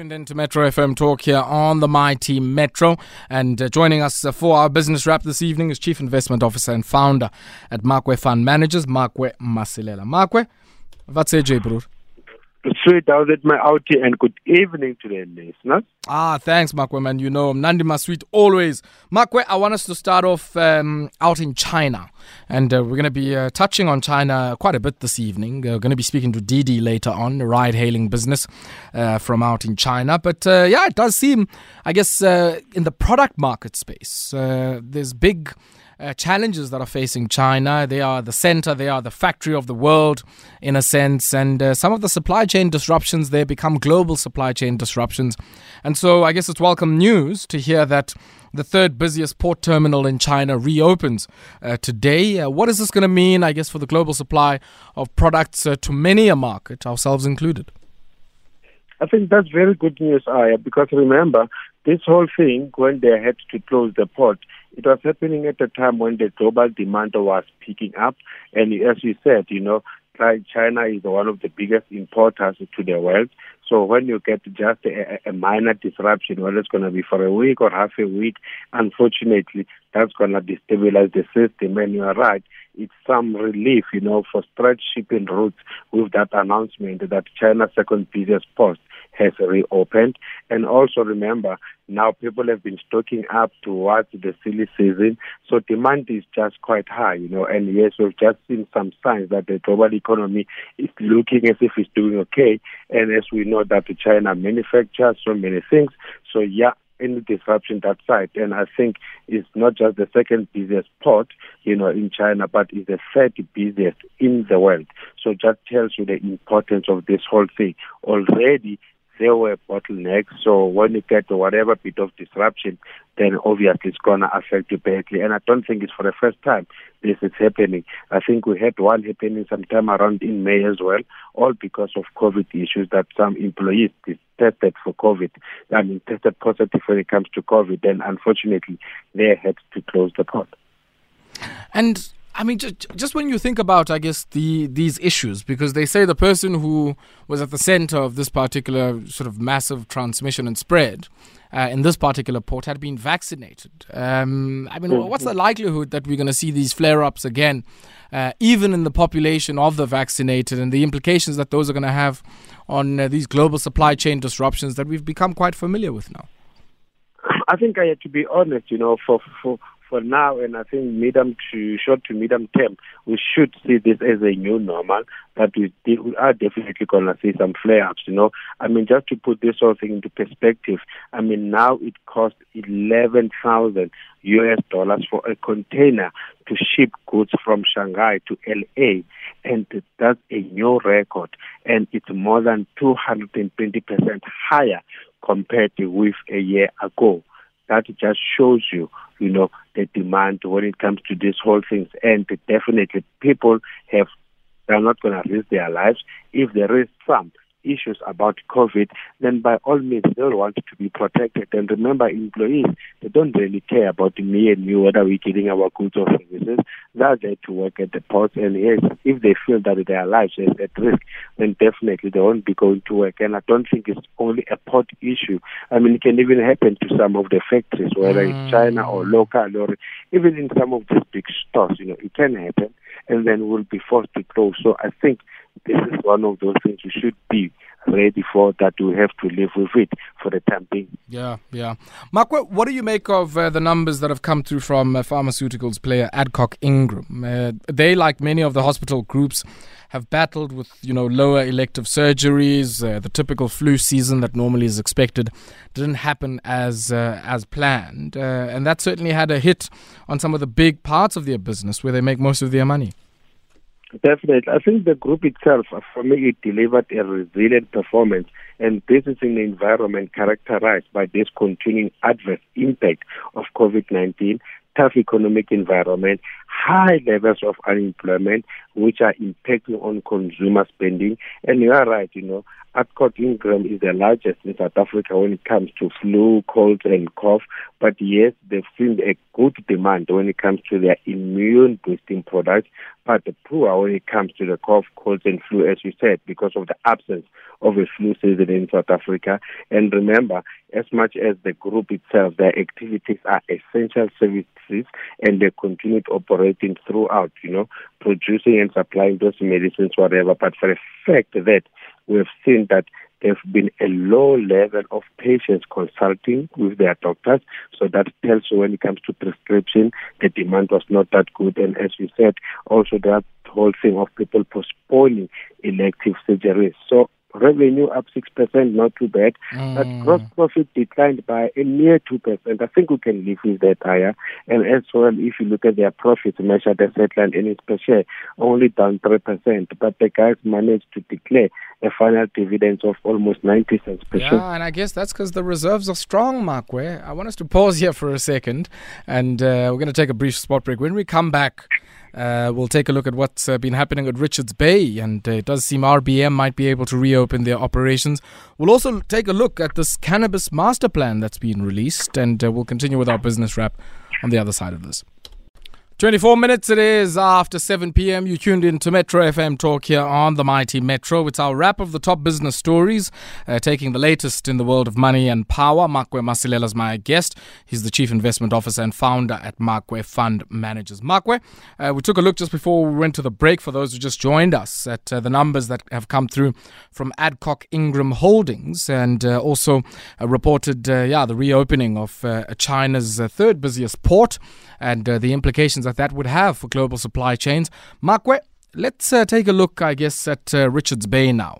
Tuned into Metro FM Talk here on the Mighty Metro. And uh, joining us uh, for our business wrap this evening is Chief Investment Officer and Founder at Makwe Fund Managers, Makwe Masilela. Makwe, what's AJ, bro? Straight out at my outie and good evening to the listeners. Ah, thanks, Makwe, man. You know, Nandi Masweet always. Makwe, I want us to start off um, out in China. And uh, we're going to be uh, touching on China quite a bit this evening. Uh, we're going to be speaking to Didi later on, a ride hailing business uh, from out in China. But uh, yeah, it does seem, I guess, uh, in the product market space, there's big uh, challenges that are facing China. They are the center, they are the factory of the world in a sense, and uh, some of the supply chain disruptions there become global supply chain disruptions. And so I guess it's welcome news to hear that the third busiest port terminal in China reopens uh, today. Uh, what is this going to mean, I guess, for the global supply of products uh, to many a market, ourselves included? I think that's very good news, Aya, because remember, this whole thing, when they had to close the port, it was happening at a time when the global demand was picking up. And as you said, you know, China is one of the biggest importers to the world. So when you get just a, a minor disruption, whether it's going to be for a week or half a week, unfortunately, that's going to destabilize the system. And you are right, it's some relief, you know, for stretch shipping routes with that announcement that China's second busiest post has reopened. And also remember, now people have been stocking up towards the silly season, so demand is just quite high, you know. And yes, we've just seen some signs that the global economy is looking as if it's doing okay. And as we know that China manufactures so many things, so yeah, any disruption that side. And I think it's not just the second busiest port, you know, in China, but it's the third busiest in the world. So just tells you the importance of this whole thing. Already there were bottlenecks. So when you get whatever bit of disruption, then obviously it's going to affect you badly. And I don't think it's for the first time this is happening. I think we had one happening sometime around in May as well, all because of COVID issues that some employees tested for COVID. I mean, tested positive when it comes to COVID. And unfortunately, they had to close the port. And I mean, just, just when you think about, I guess, the these issues, because they say the person who was at the center of this particular sort of massive transmission and spread uh, in this particular port had been vaccinated. Um, I mean, what's the likelihood that we're going to see these flare ups again, uh, even in the population of the vaccinated, and the implications that those are going to have on uh, these global supply chain disruptions that we've become quite familiar with now? I think I have to be honest, you know, for, for, for now, and I think medium to short to medium term, we should see this as a new normal. But we, we are definitely going to see some flare-ups. You know, I mean, just to put this whole thing into perspective, I mean, now it costs eleven thousand US dollars for a container to ship goods from Shanghai to LA, and that's a new record, and it's more than two hundred and twenty percent higher compared with a year ago that just shows you, you know, the demand when it comes to these whole things. And definitely people have, they're not going to risk their lives. If there is some, issues about COVID, then by all means they'll want to be protected. And remember, employees, they don't really care about me and you, whether we're getting our goods or services. They're there to work at the ports. And yes, if they feel that their lives is at risk, then definitely they won't be going to work. And I don't think it's only a port issue. I mean, it can even happen to some of the factories, whether mm. it's China or local or even in some of these big stores, you know, it can happen. And then we'll be forced to close. So I think this is one of those things we should be ready for that we have to live with it for the time being. Yeah, yeah. Mark, what do you make of uh, the numbers that have come through from uh, pharmaceuticals player Adcock Ingram? Uh, they, like many of the hospital groups, have battled with you know lower elective surgeries. Uh, the typical flu season that normally is expected didn't happen as uh, as planned, uh, and that certainly had a hit on some of the big parts of their business where they make most of their money. Definitely. I think the group itself, uh, for me, it delivered a resilient performance. And this is in an environment characterized by this continuing adverse impact of COVID 19, tough economic environment, high levels of unemployment, which are impacting on consumer spending. And you are right, you know, Adcock Ingram is the largest in South Africa when it comes to flu, cold, and cough. But yes, they've seen a good demand when it comes to their immune boosting products, but the poor when it comes to the cough, cold, and flu, as you said, because of the absence of a flu season in South Africa. And remember, as much as the group itself, their activities are essential services and they continue throughout, you know, producing and supplying those medicines, whatever. But for the fact that we have seen that there's been a low level of patients consulting with their doctors. So that tells you when it comes to prescription, the demand was not that good. And as you said, also that whole thing of people postponing elective surgeries. So revenue up 6%, not too bad. Mm. But gross profit declined by a mere 2%. I think we can live with that higher. And as well, if you look at their profits measured as headline earnings per share, only down 3%. But the guys managed to declare a final dividend of almost 90 cents per yeah, share. Yeah, and I guess that's because the reserves are strong, Mark. Where I want us to pause here for a second, and uh, we're going to take a brief spot break. When we come back, uh, we'll take a look at what's uh, been happening at Richards Bay, and uh, it does seem RBM might be able to reopen their operations. We'll also take a look at this cannabis master plan that's been released, and uh, we'll continue with our business wrap on the other side of this. 24 minutes it is after 7 p.m. You tuned in to Metro FM Talk here on the Mighty Metro. It's our wrap of the top business stories, uh, taking the latest in the world of money and power. Makwe Masilela is my guest. He's the Chief Investment Officer and founder at Makwe Fund Managers. Makwe, uh, we took a look just before we went to the break for those who just joined us at uh, the numbers that have come through from Adcock Ingram Holdings and uh, also uh, reported, uh, yeah, the reopening of China's third busiest port and the implications that that would have for global supply chains. Makwe, let's uh, take a look, I guess, at uh, Richards Bay now.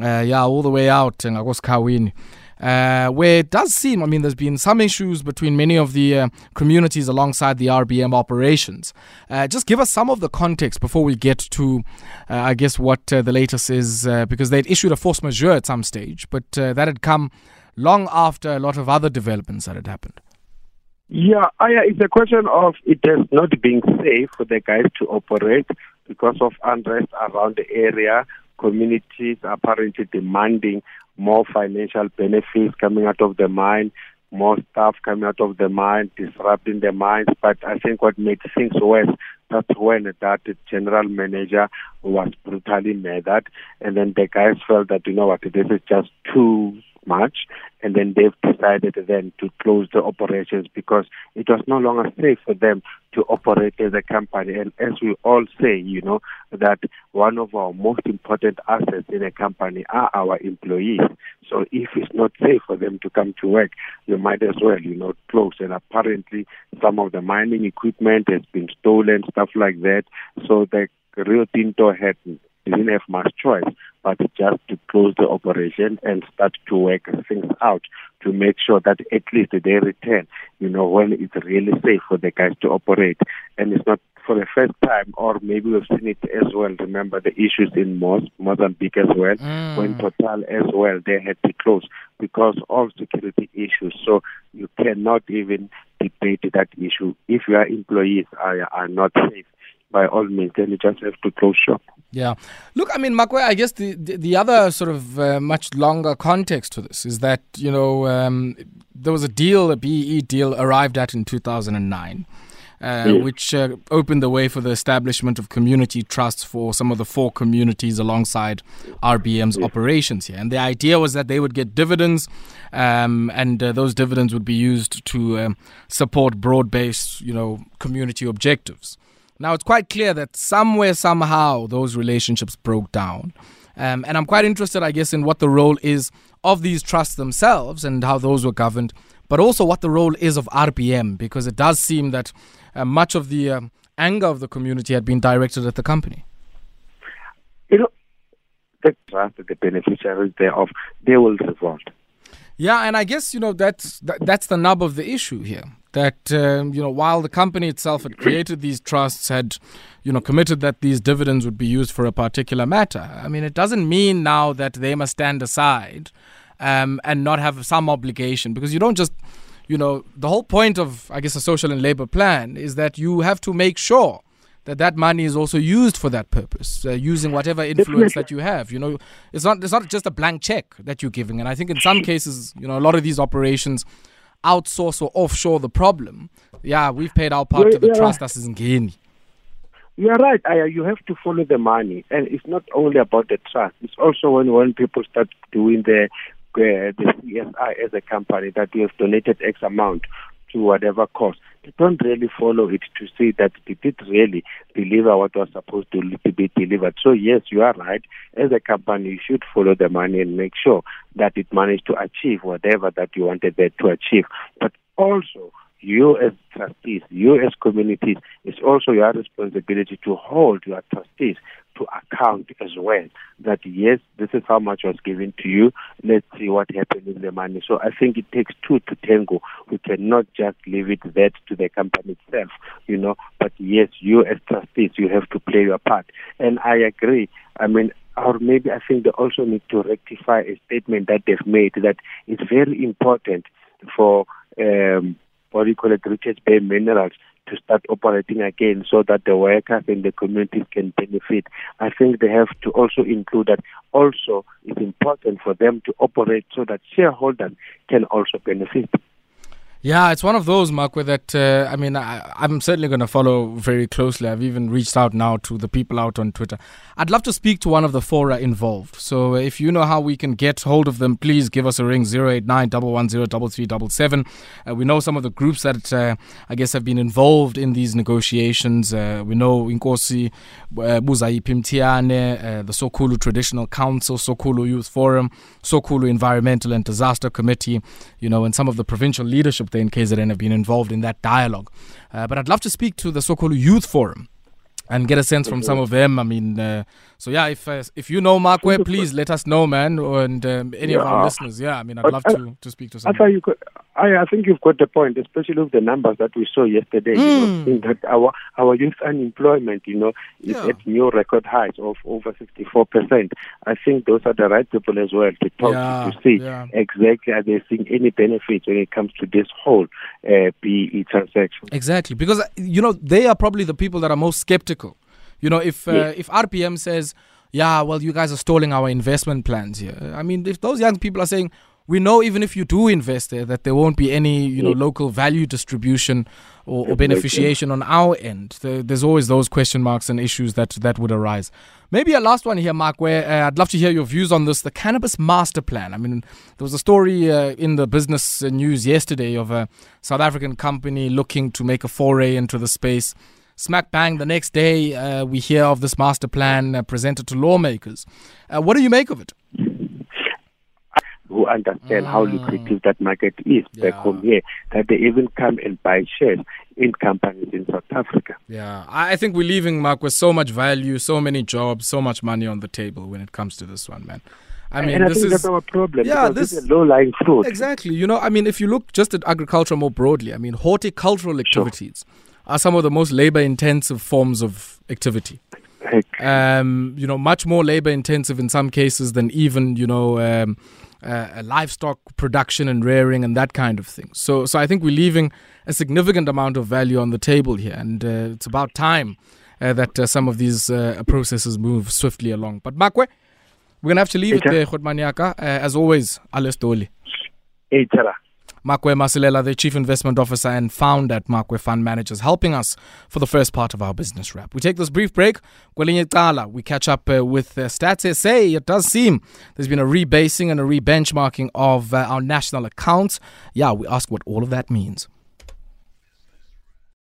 Uh, yeah, all the way out in Agoskawin. Uh, where it does seem, I mean, there's been some issues between many of the uh, communities alongside the RBM operations. Uh, just give us some of the context before we get to, uh, I guess, what uh, the latest is, uh, because they'd issued a force majeure at some stage, but that had come long after a lot of other developments that had happened. Yeah, it's a question of it has not been safe for the guys to operate because of unrest around the area. Communities apparently demanding more financial benefits coming out of the mine, more staff coming out of the mine, disrupting the mines. But I think what made things worse, that's when that general manager was brutally murdered. And then the guys felt that, you know what, this is just too much, and then they've decided then to close the operations because it was no longer safe for them to operate as a company. And as we all say, you know, that one of our most important assets in a company are our employees. So if it's not safe for them to come to work, you might as well, you know, close. And apparently some of the mining equipment has been stolen, stuff like that. So the Rio Tinto had didn't have much choice but just to close the operation and start to work things out to make sure that at least they return, you know, when it's really safe for the guys to operate. And it's not for the first time, or maybe we've seen it as well. Remember the issues in Mozambique as well, mm. when Total as well, they had to close because of security issues. So you cannot even debate that issue. If your employees are, are not safe, by all means, then you just have to close shop. Yeah. Look, I mean, Makwe, I guess the, the, the other sort of uh, much longer context to this is that, you know, um, there was a deal, a BEE deal arrived at in 2009. Uh, yes. which uh, opened the way for the establishment of community trusts for some of the four communities alongside RBM's yes. operations here. And the idea was that they would get dividends, um, and uh, those dividends would be used to um, support broad-based, you know, community objectives. Now, it's quite clear that somewhere, somehow, those relationships broke down. Um, and I'm quite interested, I guess, in what the role is of these trusts themselves and how those were governed, but also what the role is of RBM, because it does seem that uh, much of the uh, anger of the community had been directed at the company. You know, the trust, the beneficiaries thereof, they will revolt. Yeah, and I guess you know that's that, that's the nub of the issue here that um, you know while the company itself had created these trusts had you know committed that these dividends would be used for a particular matter i mean it doesn't mean now that they must stand aside um, and not have some obligation because you don't just you know the whole point of i guess a social and labor plan is that you have to make sure that that money is also used for that purpose, uh, using whatever influence that you have. You know, it's not it's not just a blank check that you're giving. And I think in some cases, you know, a lot of these operations outsource or offshore the problem. Yeah, we've paid our part Yeah, to the yeah. trust as Ngeni. You are right, Aya. You have to follow the money, and it's not only about the trust. It's also when when people start doing the uh, the CSI as a company that we have donated X amount to whatever cause. Don't really follow it to see that did it really deliver what was supposed to be delivered. So yes, you are right. As a company, you should follow the money and make sure that it managed to achieve whatever that you wanted it to achieve. But also, you as trustees, you as communities, it's also your responsibility to hold your trustees to account as well. That yes, this is how much was given to you. Let's see what happened with the money. So I think it takes two to tango. We cannot just leave it that to the company itself, you know. But yes, you as trustees, you have to play your part. And I agree. I mean, or maybe I think they also need to rectify a statement that they've made that it's very important for um, what you call it, Richards Bay Minerals to start operating again so that the workers and the communities can benefit. I think they have to also include that also it's important for them to operate so that shareholders can also benefit. Yeah, it's one of those, Mark, where that uh, I mean, I, I'm certainly going to follow very closely. I've even reached out now to the people out on Twitter. I'd love to speak to one of the fora involved. So if you know how we can get hold of them, please give us a ring 089 110 uh, We know some of the groups that uh, I guess have been involved in these negotiations. Uh, we know Inkosi, uh, Buzaipi Mtiane, uh, the Sokhulu Traditional Council, Sokhulu Youth Forum, Sokhulu Environmental and Disaster Committee, you know, and some of the provincial leadership there in KZN have been involved in that dialogue. Uh, but I'd love to speak to the Sokhulu Youth Forum and get a sense from some of them. I mean, uh, so yeah, if uh, if you know Makwe, please let us know, man, and um, any of our listeners. Yeah, I mean, I'd love to, to speak to I some. thought you could. I, I think you've got the point, especially with the numbers that we saw yesterday. You Mm. know, in that our our youth unemployment, you know, is Yeah. at new record highs of over sixty four percent. I think those are the right people as well to talk Yeah, to, to see yeah. exactly are they seeing any benefits when it comes to this whole uh, BEE transaction. Exactly, because you know they are probably the people that are most skeptical. You know, if uh, if RBM says, "Yeah, well, you guys are stalling our investment plans here," I mean, if those young people are saying, "We know even if you do invest there, that there won't be any you know local value distribution or, or beneficiation on our end," there's always those question marks and issues that that would arise. Maybe a last one here, Mark, where uh, I'd love to hear your views on this: the cannabis master plan. I mean, there was a story uh, in the business uh, news yesterday of a South African company looking to make a foray into the space. Smack bang, the next day, uh, we hear of this master plan uh, presented to lawmakers. Uh, what do you make of it? Who understand how Mm. lucrative that market is back home here, that they even come and buy shares in companies in South Africa. Yeah, I think we're leaving, Mark, with so much value, so many jobs, so much money on the table when it comes to this one, man. I mean, and I this think is that's our problem. Yeah, because this- is a low-lying fruit. Exactly. You know, I mean, if you look just at agriculture more broadly, I mean, horticultural activities are some of the most labor intensive forms of activity. Um, you know, much more labor intensive in some cases than even, you know, um, uh, livestock production and rearing and that kind of thing. So, so I think we're leaving a significant amount of value on the table here, and uh, it's about time uh, that uh, some of these uh, processes move swiftly along. But Makwe, we're gonna have to leave it Peter. there. Uh, as always, alles Doli. Makwe Masilela, the Chief Investment Officer and founder at Makwe Fund Managers, helping us for the first part of our business wrap. We take this brief break. We catch up uh, with uh, Stats SA. It does seem there's been a rebasing and a rebenchmarking of uh, our national accounts. Yeah, we ask what all of that means.